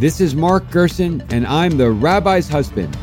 This is Mark Gerson, and I'm the rabbi's husband.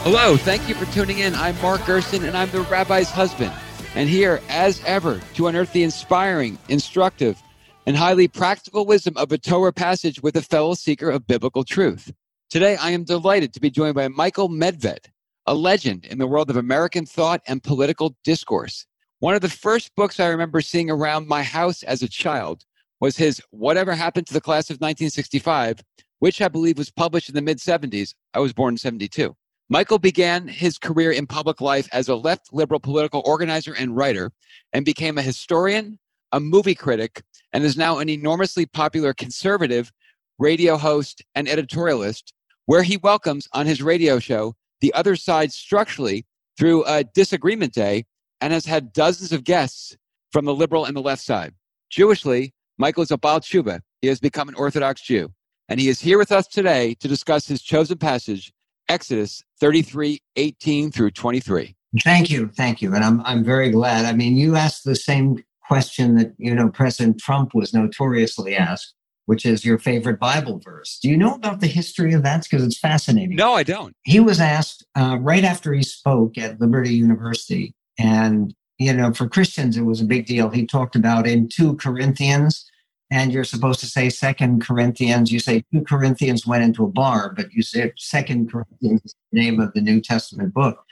Hello, thank you for tuning in. I'm Mark Gerson, and I'm the rabbi's husband. And here, as ever, to unearth the inspiring, instructive, and highly practical wisdom of a Torah passage with a fellow seeker of biblical truth. Today, I am delighted to be joined by Michael Medved, a legend in the world of American thought and political discourse. One of the first books I remember seeing around my house as a child was his Whatever Happened to the Class of 1965, which I believe was published in the mid 70s. I was born in 72. Michael began his career in public life as a left liberal political organizer and writer and became a historian, a movie critic, and is now an enormously popular conservative radio host and editorialist, where he welcomes on his radio show the other side structurally through a disagreement day and has had dozens of guests from the liberal and the left side. Jewishly, Michael is a Baal Tshuva. He has become an Orthodox Jew. And he is here with us today to discuss his chosen passage Exodus 33, 18 through 23. Thank you. Thank you. And I'm, I'm very glad. I mean, you asked the same question that, you know, President Trump was notoriously asked, which is your favorite Bible verse. Do you know about the history of that? Because it's fascinating. No, I don't. He was asked uh, right after he spoke at Liberty University. And, you know, for Christians, it was a big deal. He talked about in 2 Corinthians, and you're supposed to say second corinthians you say two corinthians went into a bar but you say second corinthians the name of the new testament book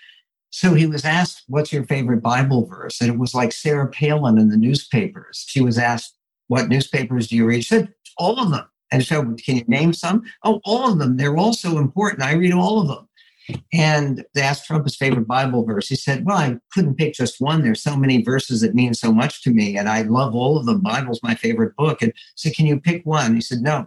so he was asked what's your favorite bible verse and it was like sarah palin in the newspapers she was asked what newspapers do you read she said all of them and so can you name some oh all of them they're all so important i read all of them and they asked Trump his favorite Bible verse. He said, Well, I couldn't pick just one. There's so many verses that mean so much to me, and I love all of them. Bible's my favorite book. And so, can you pick one? He said, No.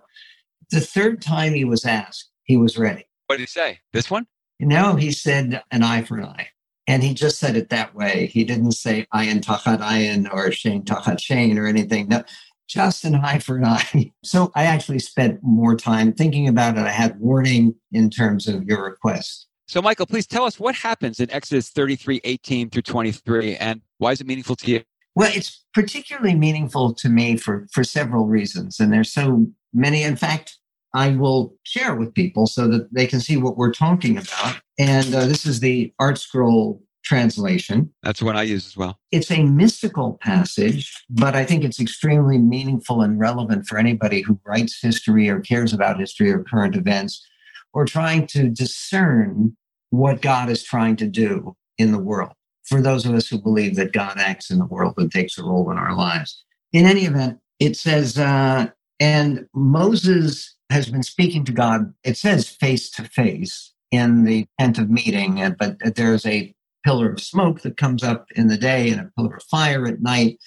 The third time he was asked, he was ready. What did he say? This one? No, he said an eye for an eye. And he just said it that way. He didn't say ayin tachat ayin or shen tachat shen or anything. No, just an eye for an eye. So I actually spent more time thinking about it. I had warning in terms of your request. So, Michael, please tell us what happens in Exodus 33, 18 through 23, and why is it meaningful to you? Well, it's particularly meaningful to me for, for several reasons. And there's so many. In fact, I will share with people so that they can see what we're talking about. And uh, this is the ArtScroll translation. That's what I use as well. It's a mystical passage, but I think it's extremely meaningful and relevant for anybody who writes history or cares about history or current events or trying to discern what God is trying to do in the world for those of us who believe that God acts in the world and takes a role in our lives. In any event, it says, uh, and Moses has been speaking to God, it says face to face in the tent of meeting, but there's a pillar of smoke that comes up in the day and a pillar of fire at night.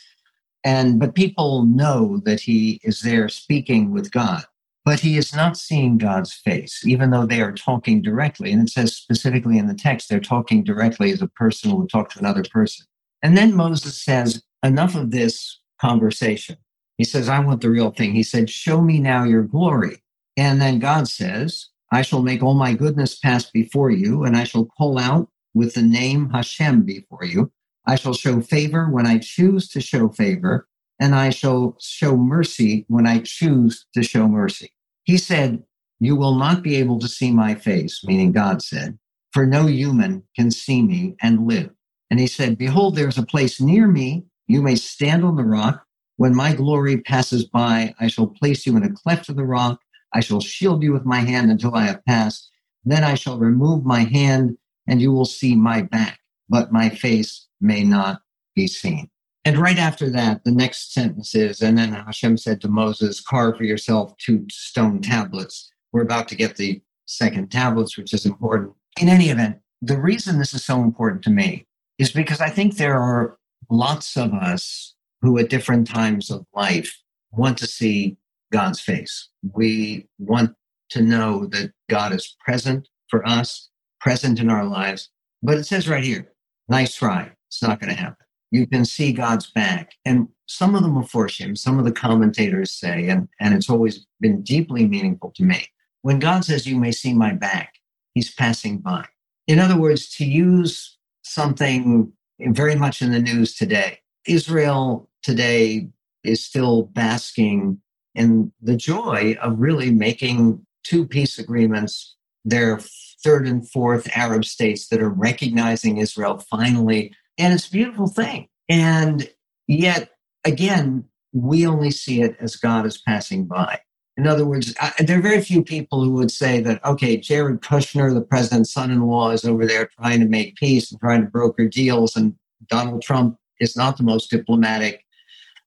And but people know that he is there speaking with God but he is not seeing God's face, even though they are talking directly. And it says specifically in the text, they're talking directly as a person would talk to another person. And then Moses says, Enough of this conversation. He says, I want the real thing. He said, Show me now your glory. And then God says, I shall make all my goodness pass before you, and I shall call out with the name Hashem before you. I shall show favor when I choose to show favor, and I shall show mercy when I choose to show mercy. He said, You will not be able to see my face, meaning God said, for no human can see me and live. And he said, Behold, there's a place near me. You may stand on the rock. When my glory passes by, I shall place you in a cleft of the rock. I shall shield you with my hand until I have passed. Then I shall remove my hand, and you will see my back, but my face may not be seen. And right after that, the next sentence is, and then Hashem said to Moses, carve for yourself two stone tablets. We're about to get the second tablets, which is important. In any event, the reason this is so important to me is because I think there are lots of us who at different times of life want to see God's face. We want to know that God is present for us, present in our lives. But it says right here, nice try. It's not going to happen you can see God's back. And some of the Meforshim, some of the commentators say, and, and it's always been deeply meaningful to me, when God says, You may see my back, he's passing by. In other words, to use something very much in the news today, Israel today is still basking in the joy of really making two peace agreements. Their third and fourth Arab states that are recognizing Israel finally. And it's a beautiful thing. And yet, again, we only see it as God is passing by. In other words, I, there are very few people who would say that, okay, Jared Kushner, the president's son in law, is over there trying to make peace and trying to broker deals, and Donald Trump is not the most diplomatic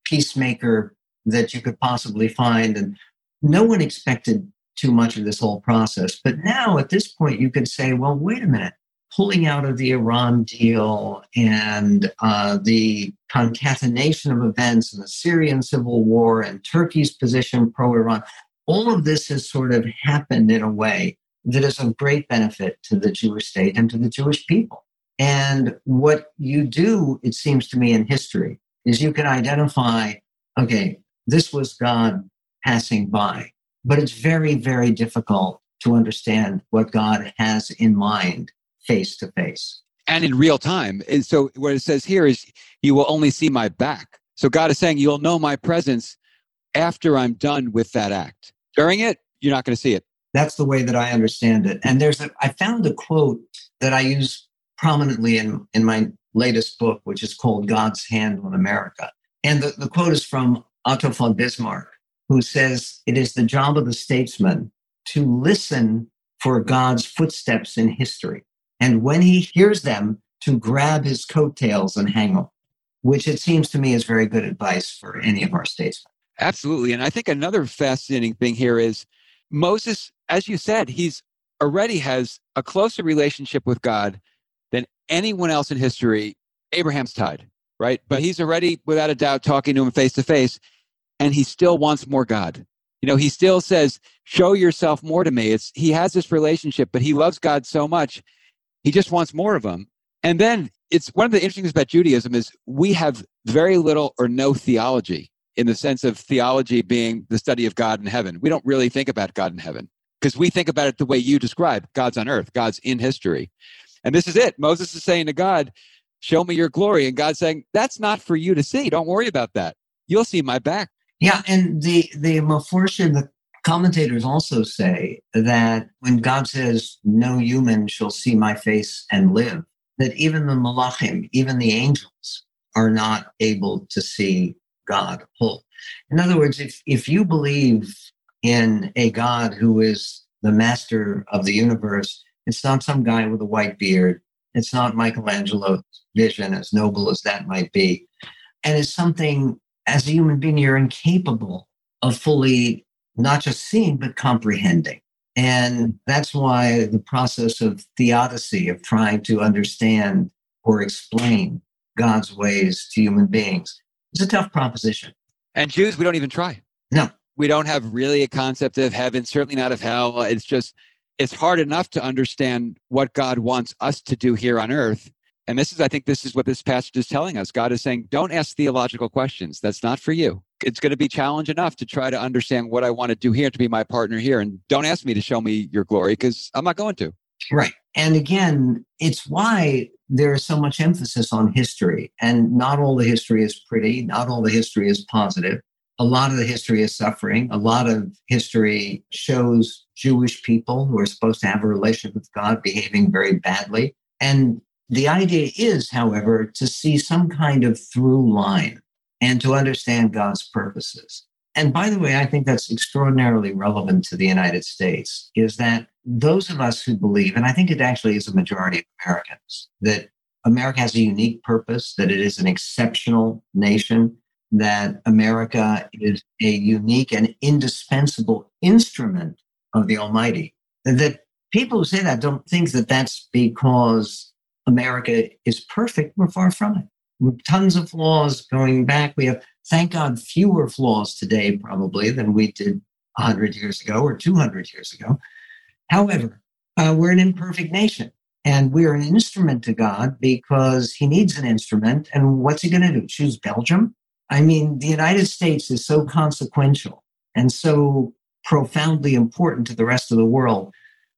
peacemaker that you could possibly find. And no one expected too much of this whole process. But now at this point, you could say, well, wait a minute. Pulling out of the Iran deal and uh, the concatenation of events and the Syrian civil war and Turkey's position pro Iran, all of this has sort of happened in a way that is of great benefit to the Jewish state and to the Jewish people. And what you do, it seems to me, in history is you can identify, okay, this was God passing by. But it's very, very difficult to understand what God has in mind face to face. And in real time. And so what it says here is, you will only see my back. So God is saying, you'll know my presence after I'm done with that act. During it, you're not going to see it. That's the way that I understand it. And there's a, I found a quote that I use prominently in, in my latest book, which is called God's Hand on America. And the, the quote is from Otto von Bismarck, who says it is the job of the statesman to listen for God's footsteps in history. And when he hears them, to grab his coattails and hang them, which it seems to me is very good advice for any of our statesmen. Absolutely. And I think another fascinating thing here is Moses, as you said, he's already has a closer relationship with God than anyone else in history. Abraham's tied, right? But he's already, without a doubt, talking to him face to face and he still wants more God. You know, he still says, "Show yourself more to me." It's he has this relationship, but he loves God so much, he just wants more of him. And then it's one of the interesting things about Judaism is we have very little or no theology in the sense of theology being the study of God in heaven. We don't really think about God in heaven because we think about it the way you describe God's on earth, God's in history. And this is it. Moses is saying to God, Show me your glory. And God's saying, That's not for you to see. Don't worry about that. You'll see my back. Yeah, and the the Meforshim, the commentators also say that when God says, "No human shall see my face and live," that even the malachim, even the angels, are not able to see God whole. In other words, if if you believe in a God who is the master of the universe, it's not some guy with a white beard. It's not Michelangelo's vision, as noble as that might be. And it's something as a human being, you're incapable of fully not just seeing, but comprehending. And that's why the process of theodicy, of trying to understand or explain God's ways to human beings, is a tough proposition. And Jews, we don't even try. No. We don't have really a concept of heaven, certainly not of hell. It's just, it's hard enough to understand what God wants us to do here on earth and this is, I think, this is what this passage is telling us. God is saying, don't ask theological questions. That's not for you. It's going to be challenge enough to try to understand what I want to do here to be my partner here. And don't ask me to show me your glory because I'm not going to. Right. And again, it's why there is so much emphasis on history. And not all the history is pretty, not all the history is positive. A lot of the history is suffering. A lot of history shows Jewish people who are supposed to have a relationship with God behaving very badly. And the idea is, however, to see some kind of through line and to understand God's purposes. And by the way, I think that's extraordinarily relevant to the United States is that those of us who believe, and I think it actually is a majority of Americans, that America has a unique purpose, that it is an exceptional nation, that America is a unique and indispensable instrument of the Almighty. That people who say that don't think that that's because America is perfect. We're far from it. Tons of flaws going back. We have, thank God, fewer flaws today probably than we did 100 years ago or 200 years ago. However, uh, we're an imperfect nation and we're an instrument to God because he needs an instrument. And what's he going to do? Choose Belgium? I mean, the United States is so consequential and so profoundly important to the rest of the world.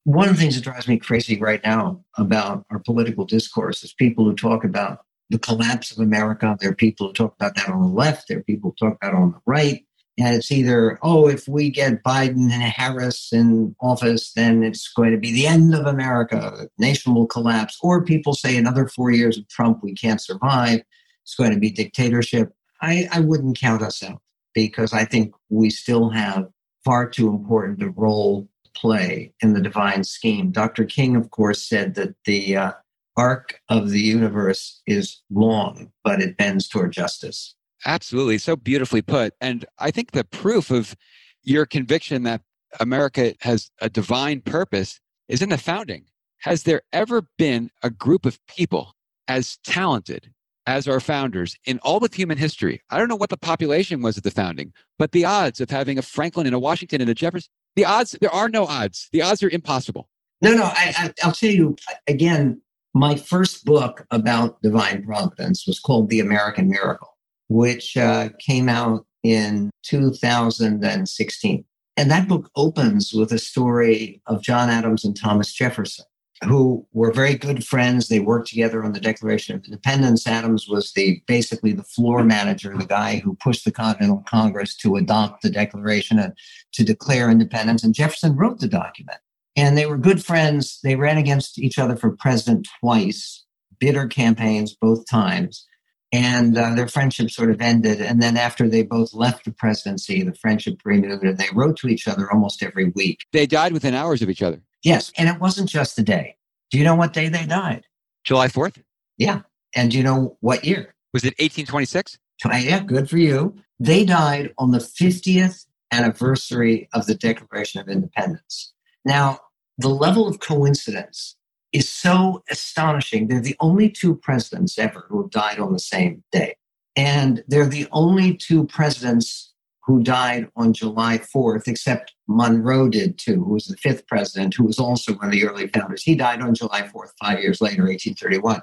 One of the things that drives me crazy right now about our political discourse is people who talk about the collapse of America. There are people who talk about that on the left. There are people who talk about on the right. And it's either, oh, if we get Biden and Harris in office, then it's going to be the end of America. The nation will collapse. Or people say another four years of Trump, we can't survive. It's going to be dictatorship. I, I wouldn't count us out because I think we still have far too important a role play in the divine scheme. Dr. King, of course, said that the uh, arc of the universe is long, but it bends toward justice. Absolutely. So beautifully put. And I think the proof of your conviction that America has a divine purpose is in the founding. Has there ever been a group of people as talented as our founders in all of human history? I don't know what the population was at the founding, but the odds of having a Franklin and a Washington and a Jefferson, the odds, there are no odds. The odds are impossible. No, no, I, I, will tell you again, my first book about divine providence was called The American Miracle which uh, came out in 2016. And that book opens with a story of John Adams and Thomas Jefferson, who were very good friends. They worked together on the Declaration of Independence. Adams was the basically the floor manager, the guy who pushed the Continental Congress to adopt the Declaration and to declare independence. And Jefferson wrote the document. And they were good friends. They ran against each other for president twice, bitter campaigns both times and uh, their friendship sort of ended. And then after they both left the presidency, the friendship renewed, and they wrote to each other almost every week. They died within hours of each other. Yes, and it wasn't just a day. Do you know what day they died? July fourth. Yeah, and do you know what year? Was it 1826? Yeah, good for you. They died on the 50th anniversary of the Declaration of Independence. Now, the level of coincidence is so astonishing. They're the only two presidents ever who have died on the same day. And they're the only two presidents who died on July 4th, except Monroe did too, who was the fifth president, who was also one of the early founders. He died on July 4th, five years later, 1831.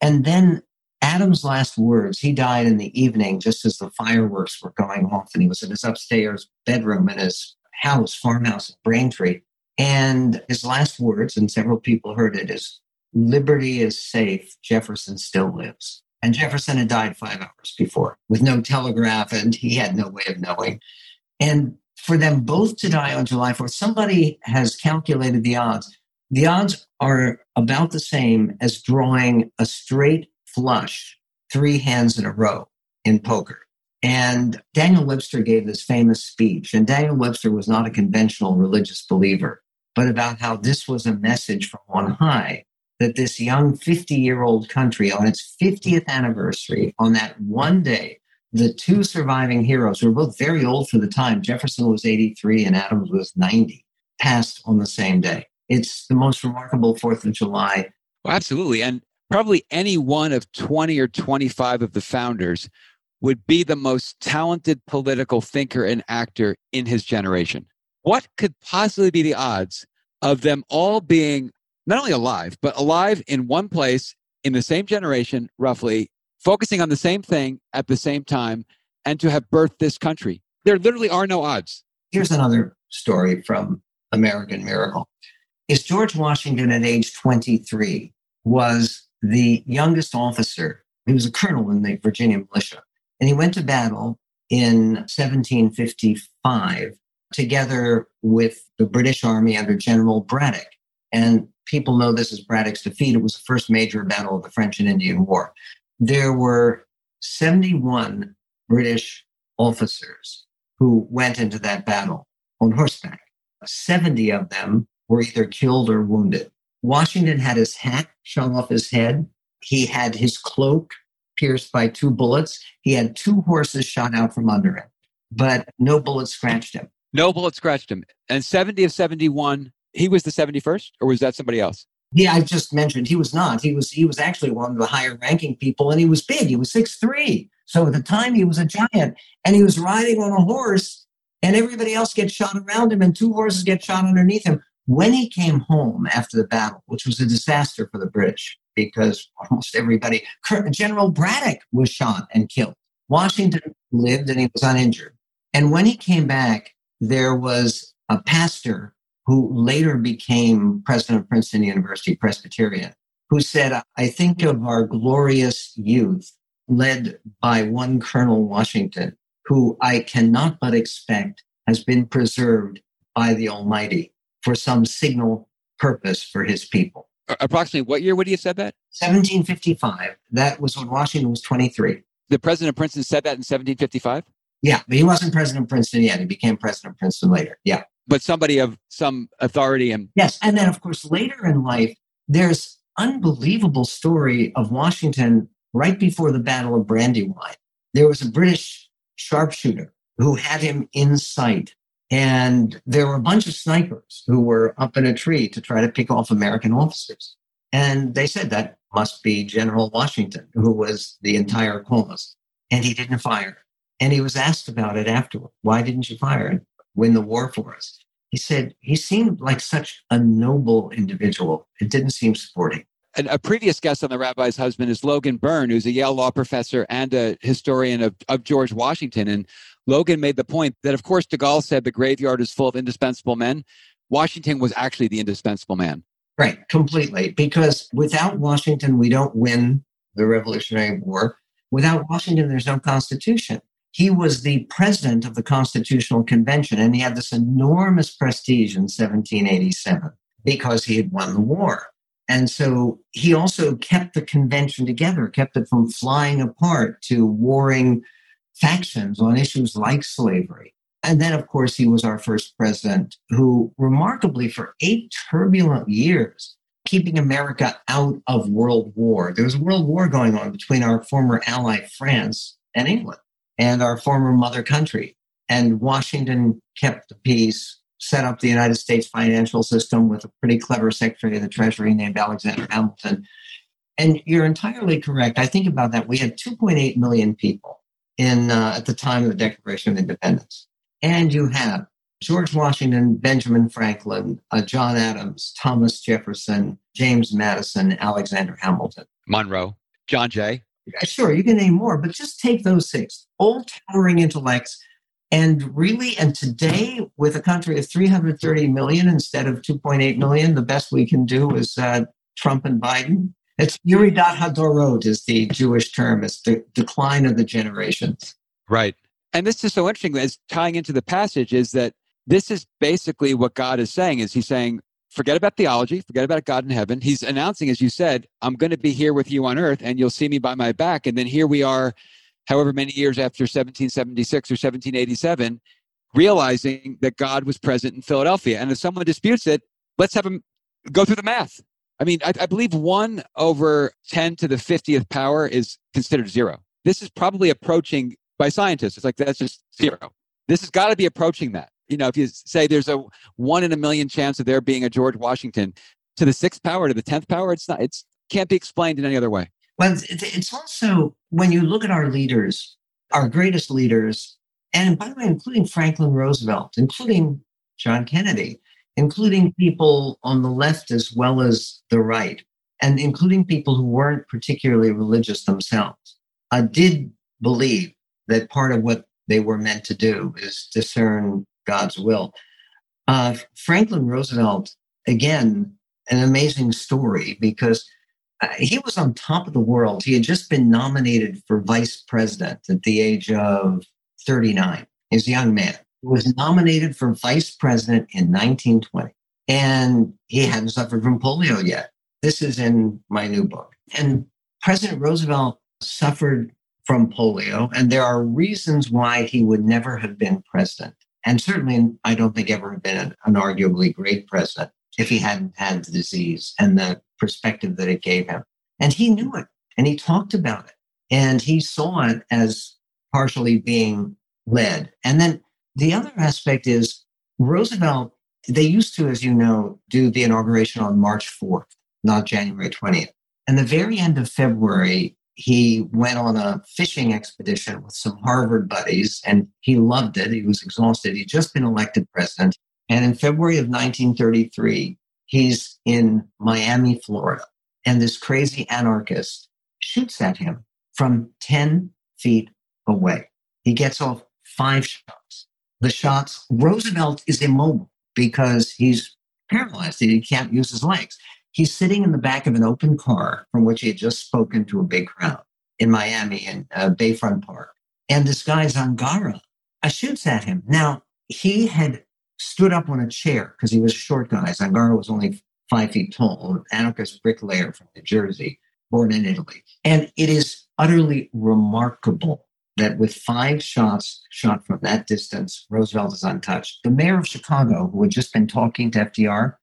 And then Adams' last words, he died in the evening just as the fireworks were going off, and he was in his upstairs bedroom in his house, farmhouse at Braintree. And his last words, and several people heard it, is liberty is safe, Jefferson still lives. And Jefferson had died five hours before with no telegraph, and he had no way of knowing. And for them both to die on July 4th, somebody has calculated the odds. The odds are about the same as drawing a straight flush three hands in a row in poker. And Daniel Webster gave this famous speech, and Daniel Webster was not a conventional religious believer but about how this was a message from on high that this young 50 year old country on its 50th anniversary, on that one day, the two surviving heroes, were both very old for the time, Jefferson was 83 and Adams was 90, passed on the same day. It's the most remarkable 4th of July. Well, absolutely. And probably any one of 20 or 25 of the founders would be the most talented political thinker and actor in his generation. What could possibly be the odds of them all being not only alive, but alive in one place in the same generation, roughly, focusing on the same thing at the same time, and to have birthed this country? There literally are no odds. Here's another story from American Miracle. Is George Washington at age 23 was the youngest officer. He was a colonel in the Virginia militia. And he went to battle in 1755 together with the British Army under General Braddock. And people know this as Braddock's defeat. It was the first major battle of the French and Indian War. There were 71 British officers who went into that battle on horseback. 70 of them were either killed or wounded. Washington had his hat shot off his head. He had his cloak pierced by two bullets. He had two horses shot out from under him, but no bullet scratched him. No bullet scratched him. And 70 of 71, he was the 71st, or was that somebody else? Yeah, I just mentioned he was not. He was he was actually one of the higher ranking people, and he was big. He was six three. So at the time, he was a giant, and he was riding on a horse, and everybody else gets shot around him, and two horses get shot underneath him. When he came home after the battle, which was a disaster for the British because almost everybody, General Braddock was shot and killed. Washington lived and he was uninjured. And when he came back, there was a pastor who later became president of Princeton University Presbyterian, who said, I think of our glorious youth led by one Colonel Washington, who I cannot but expect has been preserved by the Almighty for some signal purpose for his people. Approximately what year would he have said that? 1755. That was when Washington was 23. The president of Princeton said that in 1755? Yeah, but he wasn't president of Princeton yet. He became president of Princeton later. Yeah. But somebody of some authority and Yes, and then of course later in life there's unbelievable story of Washington right before the Battle of Brandywine. There was a British sharpshooter who had him in sight and there were a bunch of snipers who were up in a tree to try to pick off American officers. And they said that must be General Washington, who was the entire cause. And he didn't fire. And he was asked about it afterward. Why didn't you fire and win the war for us? He said he seemed like such a noble individual. It didn't seem sporting. A previous guest on the rabbi's husband is Logan Beirne, who's a Yale law professor and a historian of, of George Washington. And Logan made the point that, of course, de Gaulle said the graveyard is full of indispensable men. Washington was actually the indispensable man. Right, completely. Because without Washington, we don't win the Revolutionary War. Without Washington, there's no Constitution. He was the president of the Constitutional Convention, and he had this enormous prestige in 1787 because he had won the war. And so he also kept the convention together, kept it from flying apart to warring factions on issues like slavery. And then, of course, he was our first president who, remarkably, for eight turbulent years, keeping America out of world war. There was a world war going on between our former ally, France, and England, and our former mother country. And Washington kept the peace, set up the United States financial system with a pretty clever Secretary of the Treasury named Alexander Hamilton. And you're entirely correct. I think about that. We had 2.8 million people in uh, at the time of the Declaration of Independence. And you have George Washington, Benjamin Franklin, uh, John Adams, Thomas Jefferson, James Madison, Alexander Hamilton, Monroe, John Jay. Sure, you can name more, but just take those six old towering intellects. And really, and today, with a country of 330 million instead of 2.8 million, the best we can do is uh, Trump and Biden. It's Yeridat Hadorot is the Jewish term. It's the decline of the generations. Right. And this is so interesting as tying into the passage is that this is basically what God is saying is he's saying, forget about theology, forget about God in heaven. He's announcing, as you said, I'm going to be here with you on earth and you'll see me by my back. And then here we are, however many years after 1776 or 1787, realizing that God was present in Philadelphia. And if someone disputes it, let's have them go through the math. I mean, I, I believe one over 10 to the 50th power is considered zero. This is probably approaching by scientists. It's like that's just zero. This has got to be approaching that. You know, if you say there's a one in a million chance of there being a George Washington to the sixth power, to the tenth power, it's not. It's can't be explained in any other way. Well, it's also when you look at our leaders, our greatest leaders, and by the way, including Franklin Roosevelt, including John Kennedy, including people on the left as well as the right, and including people who weren't particularly religious themselves, uh, did believe that part of what they were meant to do is discern God's will. Uh, Franklin Roosevelt, again, an amazing story because Uh, he was on top of the world. He had just been nominated for vice president at the age of 39. He's a young man He was nominated for vice president in 1920. And he hadn't suffered from polio yet. This is in my new book. And President Roosevelt suffered from polio, and there are reasons why he would never have been president. And certainly, I don't think ever have been an arguably great president if he hadn't had the disease and the perspective that it gave him. And he knew it and he talked about it and he saw it as partially being led. And then the other aspect is Roosevelt, they used to, as you know, do the inauguration on March 4th, not January 20th. And the very end of February, he went on a fishing expedition with some Harvard buddies and he loved it. He was exhausted. He'd just been elected president. And in February of 1933, he's in Miami, Florida. And this crazy anarchist shoots at him from 10 feet away. He gets off five shots the shots. Roosevelt is immobile because he's paralyzed. He can't use his legs. He's sitting in the back of an open car from which he had just spoken to a big crowd in Miami in uh, Bayfront Park. And this guy, Zangara, uh, shoots at him. Now, he had stood up on a chair because he was a short guy. Zangara was only five feet tall, an anarchist bricklayer from New Jersey, born in Italy. And it is utterly remarkable that with five shots shot from that distance, Roosevelt is untouched. The mayor of Chicago, who had just been talking to FDR,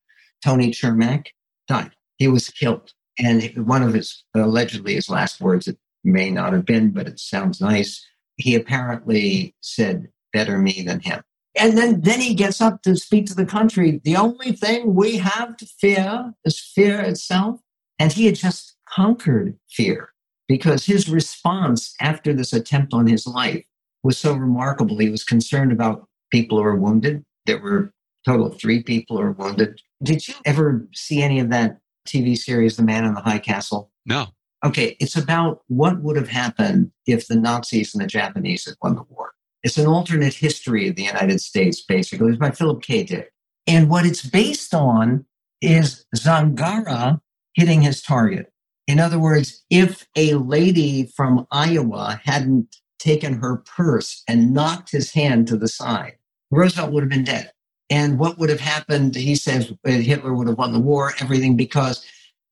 Tony Cermak, died. He was killed. And one of his, allegedly his last words, it may not have been, but it sounds nice. He apparently said, better me than him. And then, then he gets up to speak to the country. The only thing we have to fear is fear itself. And he had just conquered fear because his response after this attempt on his life was so remarkable. He was concerned about people who were wounded. There were a total of three people who were wounded. Did you ever see any of that TV series, The Man in the High Castle? No. Okay, it's about what would have happened if the Nazis and the Japanese had won the war. It's an alternate history of the United States, basically. It's by Philip K. Dick. And what it's based on is Zangara hitting his target. In other words, if a lady from Iowa hadn't taken her purse and knocked his hand to the side, Roosevelt would have been dead. And what would have happened, he says, uh, Hitler would have won the war, everything because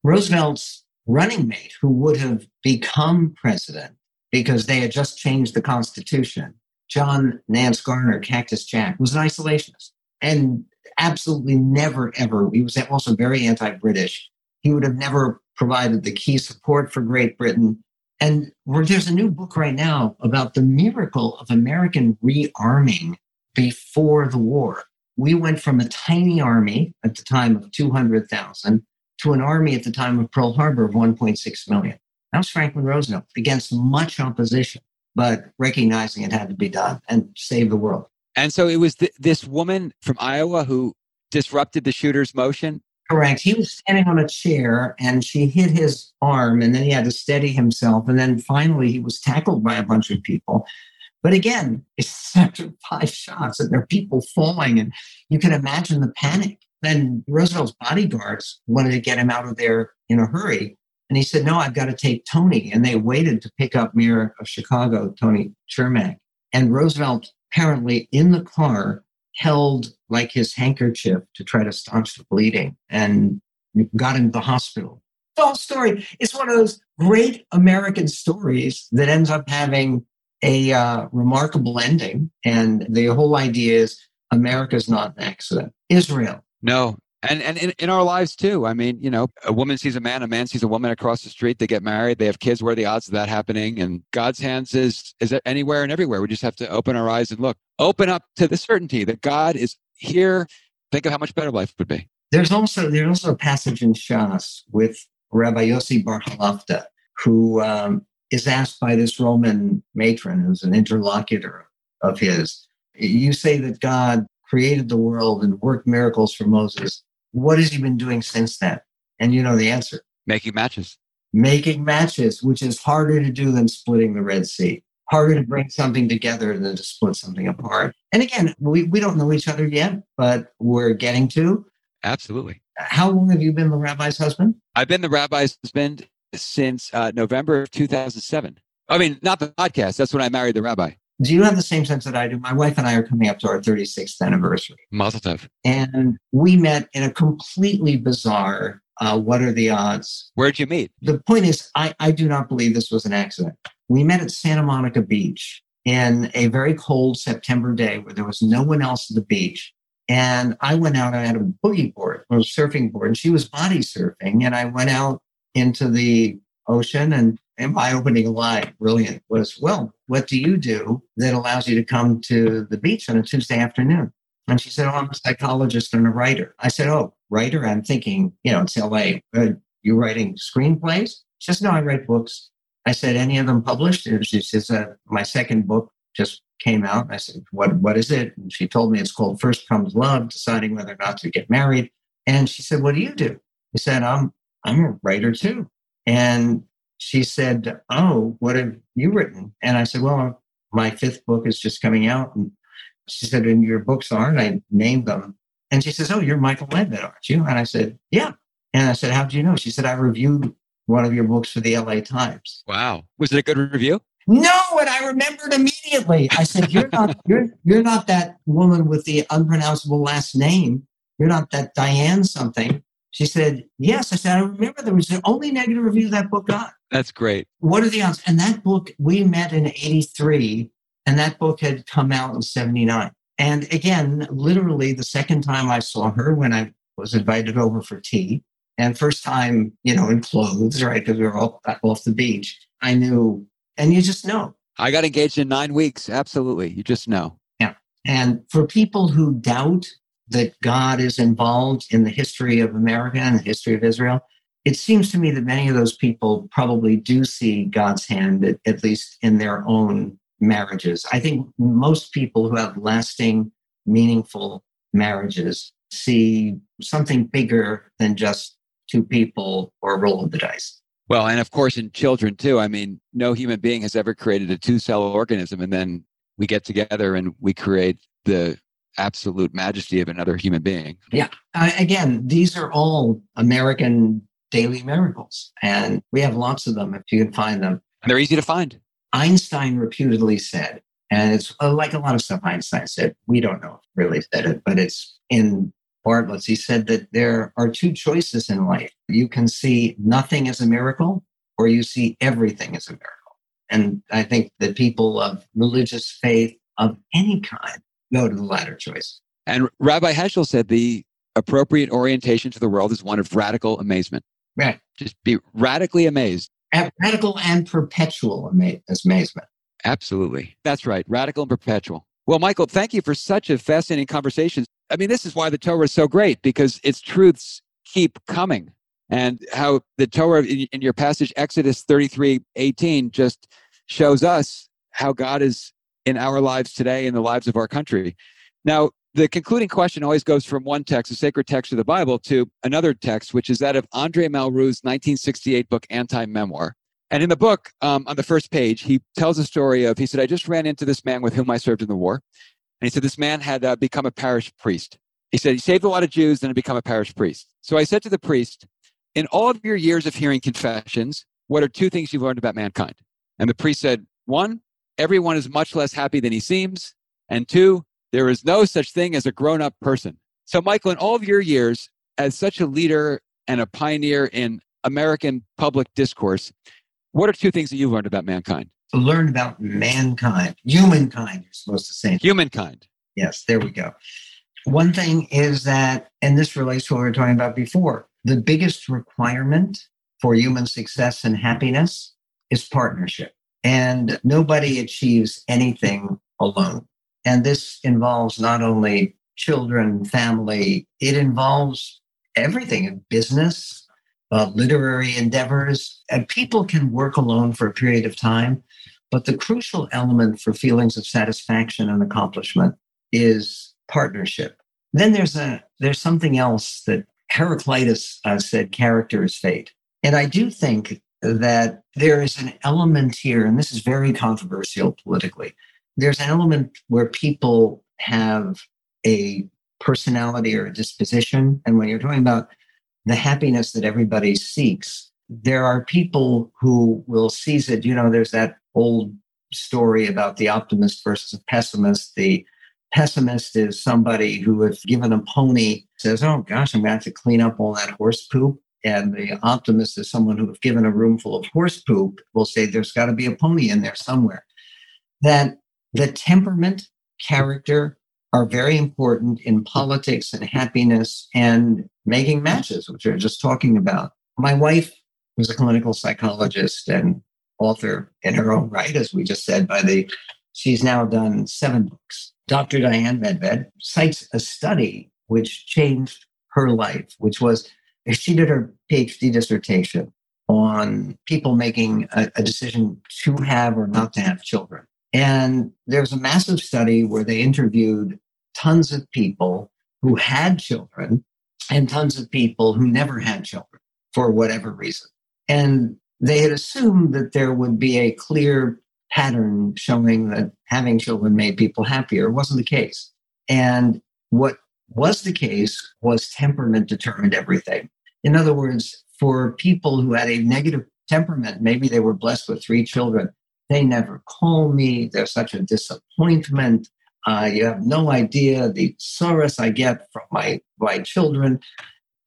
Roosevelt's running mate, who would have become president because they had just changed the Constitution, John Nance Garner, Cactus Jack, was an isolationist and absolutely never, ever, he was also very anti British. He would have never provided the key support for Great Britain. And there's a new book right now about the miracle of American rearming before the war. We went from a tiny army at the time of 200,000 to an army at the time of Pearl Harbor of 1.6 million. That was Franklin Roosevelt against much opposition, but recognizing it had to be done and save the world. And so it was th- this woman from Iowa who disrupted the shooter's motion Correct. He was standing on a chair and she hit his arm and then he had to steady himself. And then finally he was tackled by a bunch of people. But again, it's after five shots and there are people falling and you can imagine the panic. Then Roosevelt's bodyguards wanted to get him out of there in a hurry. And he said, No, I've got to take Tony. And they waited to pick up Mayor of Chicago, Tony Cermak. And Roosevelt, apparently in the car, held like his handkerchief to try to staunch the bleeding and got into the hospital. Whole story It's one of those great American stories that ends up having a uh, remarkable ending. And the whole idea is America's not an accident. Israel. No, and and in, in our lives too. I mean you know a woman sees a man a man sees a woman across the street they get married they have kids where are the odds of that happening? And god's hands is is anywhere and everywhere. We just have to open our eyes and look. Open up to the certainty that god is here. Think of how much better life would be. There's also there's also a passage in shas with rabbi yossi bar halafta who um, is asked by this roman matron who's an interlocutor of his you say that god created the world and worked miracles for Moses. What has he been doing since then? And you know the answer making matches. Making matches, which is harder to do than splitting the Red Sea. Harder to bring something together than to split something apart. And again, we, we don't know each other yet, but we're getting to. Absolutely. How long have you been the rabbi's husband? I've been the rabbi's husband since uh, November of 2007. I mean, not the podcast. That's when I married the rabbi. Do you have the same sense that I do? My wife and I are coming up to our 36th anniversary. Mazel tov. And we met in a completely bizarre, uh, what are the odds? Where'd you meet? The point is, I, I do not believe this was an accident. We met at Santa Monica Beach in a very cold September day where there was no one else at the beach. And I went out, I had a boogie board or a surfing board, and she was body surfing. And I went out into the ocean and and my opening line, brilliant, was, Well, what do you do that allows you to come to the beach on a Tuesday afternoon? And she said, Oh, I'm a psychologist and a writer. I said, Oh, writer? I'm thinking, you know, it's LA. Uh, you writing screenplays? She says, No, I write books. I said, Any of them published? And she says, uh, My second book just came out. I said, What what is it? And she told me it's called First Comes Love, deciding whether or not to get married. And she said, What do you do? I said, I'm I'm a writer too. And she said, Oh, what have you written? And I said, Well, my fifth book is just coming out. And She said, and your books are, and I named them. And she says, Oh, you're Michael Medved, aren't you? And I said, Yeah. And I said, How do you know? She said, I reviewed one of your books for the LA Times. Wow. Was it a good review? No, and I remembered immediately. I said, You're not you're you're not that woman with the unpronounceable last name. You're not that Diane something. She said, Yes. I said, I remember there was the only negative review that book got. That's great. What are the odds? And that book, we met in 83, and that book had come out in 79. And again, literally the second time I saw her when I was invited over for tea, and first time, you know, in clothes, right? Because we were all off the beach. I knew, and you just know. I got engaged in nine weeks. Absolutely. You just know. Yeah. And for people who doubt that God is involved in the history of America and the history of Israel, it seems to me that many of those people probably do see God's hand, at, at least in their own marriages. I think most people who have lasting, meaningful marriages see something bigger than just two people or a roll of the dice. Well, and of course, in children too. I mean, no human being has ever created a two cell organism and then we get together and we create the absolute majesty of another human being. Yeah. Uh, again, these are all American daily miracles, and we have lots of them if you can find them. They're easy to find. Einstein reputedly said, and it's uh, like a lot of stuff Einstein said, we don't know if really said it, but it's in Bartlett's. He said that there are two choices in life. You can see nothing as a miracle, or you see everything as a miracle. And I think that people of religious faith of any kind go to the latter choice. And Rabbi Heschel said the appropriate orientation to the world is one of radical amazement. Right. Just be radically amazed At radical and perpetual amazement. Absolutely. That's right. Radical and perpetual. Well, Michael, thank you for such a fascinating conversation. I mean, this is why the Torah is so great because its truths keep coming. And how the Torah in, in your passage, Exodus 33 18, just shows us how God is in our lives today, in the lives of our country. Now, the concluding question always goes from one text, a sacred text of the Bible, to another text, which is that of Andre Malraux's 1968 book, Anti Memoir. And in the book, um, on the first page, he tells a story of, he said, I just ran into this man with whom I served in the war. And he said, this man had uh, become a parish priest. He said, he saved a lot of Jews and had become a parish priest. So I said to the priest, in all of your years of hearing confessions, what are two things you've learned about mankind? And the priest said, one, everyone is much less happy than he seems. And two, there is no such thing as a grown up person. So, Michael, in all of your years as such a leader and a pioneer in American public discourse, what are two things that you've learned about mankind? Learned about mankind, humankind, you're supposed to say. Humankind. Yes, there we go. One thing is that, and this relates to what we were talking about before, the biggest requirement for human success and happiness is partnership. And nobody achieves anything alone. And this involves not only children, family, it involves everything in business, uh, literary endeavors. And people can work alone for a period of time. But the crucial element for feelings of satisfaction and accomplishment is partnership. Then there's a there's something else that Heraclitus uh, said: character is fate. And I do think that there is an element here, and this is very controversial politically there's an element where people have a personality or a disposition. And when you're talking about the happiness that everybody seeks, there are people who will seize it. You know, there's that old story about the optimist versus a pessimist. The pessimist is somebody who, if given a pony, says, Oh gosh, I'm going to have to clean up all that horse poop. And the optimist is someone who, if given a room full of horse poop, will say, There's got to be a pony in there somewhere. That the temperament, character are very important in politics and happiness and making matches, which we are just talking about. My wife was a clinical psychologist and author in her own right, as we just said, by the she's now done seven books. Dr. Diane Medved cites a study which changed her life, which was she did her PhD dissertation on people making a, a decision to have or not to have children. And there's a massive study where they interviewed tons of people who had children and tons of people who never had children for whatever reason. And they had assumed that there would be a clear pattern showing that having children made people happier. It wasn't the case. And what was the case was temperament determined everything. In other words, for people who had a negative temperament, maybe they were blessed with three children, they never call me. They're such a disappointment. Uh, you have no idea the sorrows I get from my, my children.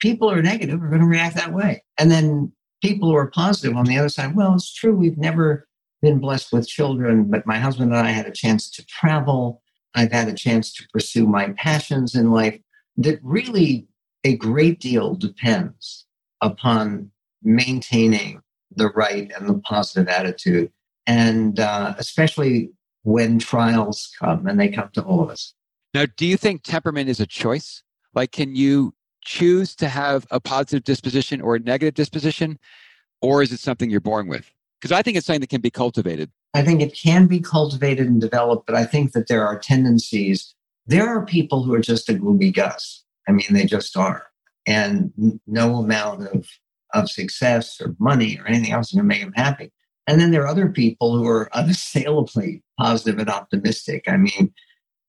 People are negative are going to react that way. And then people who are positive on the other side, well, it's true, we've never been blessed with children, but my husband and I had a chance to travel. I've had a chance to pursue my passions in life. That really a great deal depends upon maintaining the right and the positive attitude. And uh, especially when trials come, and they come to all of us. Now, do you think temperament is a choice? Like, can you choose to have a positive disposition or a negative disposition, or is it something you're born with? Because I think it's something that can be cultivated. I think it can be cultivated and developed, but I think that there are tendencies. There are people who are just a gloomy Gus. I mean, they just are. And no amount of, of success or money or anything else is going to make them happy. And then there are other people who are unassailably positive and optimistic. I mean,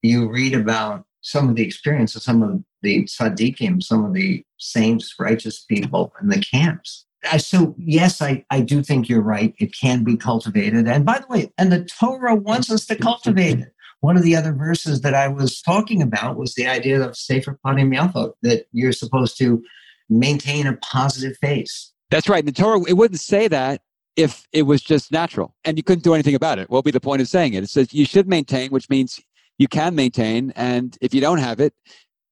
you read about some of the experience of some of the tzaddikim, some of the saints, righteous people in the camps. Uh, so, yes, I, I do think you're right. It can be cultivated. And by the way, and the Torah wants us to cultivate it. One of the other verses that I was talking about was the idea of Sever Panim Yafot, that you're supposed to maintain a positive face. That's right. The Torah, it wouldn't say that if it was just natural and you couldn't do anything about it. What would be the point of saying it? It says you should maintain, which means you can maintain. And if you don't have it,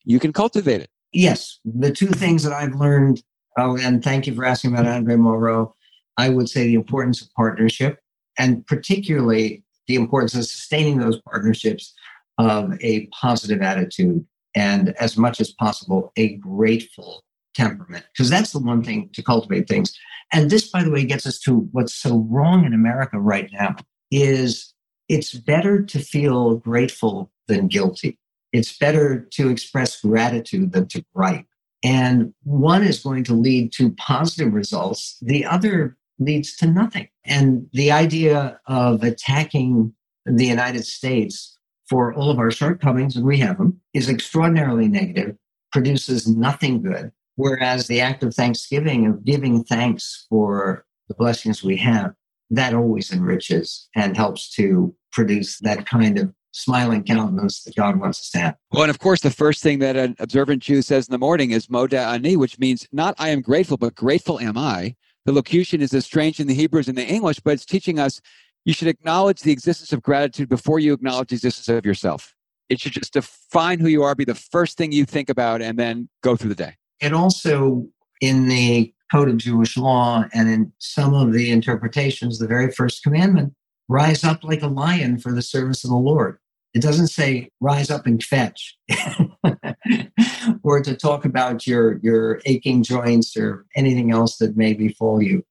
you can cultivate it. Yes. The two things that I've learned, oh, and thank you for asking about Andre Moreau, I would say the importance of partnership and particularly the importance of sustaining those partnerships of a positive attitude and as much as possible a grateful temperament because that's the one thing to cultivate things and this by the way gets us to what's so wrong in america right now is it's better to feel grateful than guilty. It's better to express gratitude than to gripe. And one is going to lead to positive results, the other leads to nothing. And the idea of attacking the United States for all of our shortcomings, and we have them, is extraordinarily negative, produces nothing good. Whereas the act of thanksgiving, of giving thanks for the blessings we have, that always enriches and helps to produce that kind of smiling countenance that God wants us to have. Well, and of course, the first thing that an observant Jew says in the morning is Modeh Ani, which means not I am grateful, but grateful am I. The locution is as strange in the Hebrews and the English, but it's teaching us you should acknowledge the existence of gratitude before you acknowledge the existence of yourself. It should just define who you are, be the first thing you think about, and then go through the day. And also in the code of Jewish law and in some of the interpretations, the very first commandment, rise up like a lion for the service of the Lord. It doesn't say rise up and fetch or to talk about your, your aching joints or anything else that may befall you.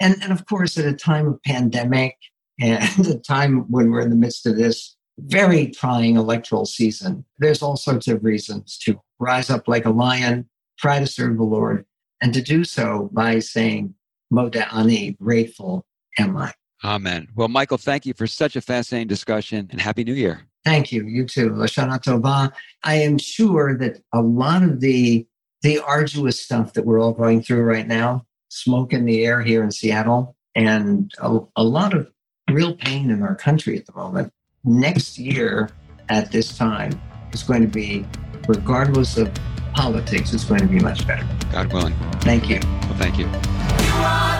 And, and of course, at a time of pandemic and a time when we're in the midst of this very trying electoral season, there's all sorts of reasons to rise up like a lion, try to serve the Lord, and to do so by saying, Modeh Ani, grateful am I. Amen. Well, Michael, thank you for such a fascinating discussion and Happy New Year. Thank you. You too. Lashana Tova. I am sure that a lot of the the arduous stuff that we're all going through right now, smoke in the air here in Seattle, and a, a lot of real pain in our country at the moment. Next year at this time is going to be, regardless of politics, is going to be much better. God willing. Thank you. Well, thank you. you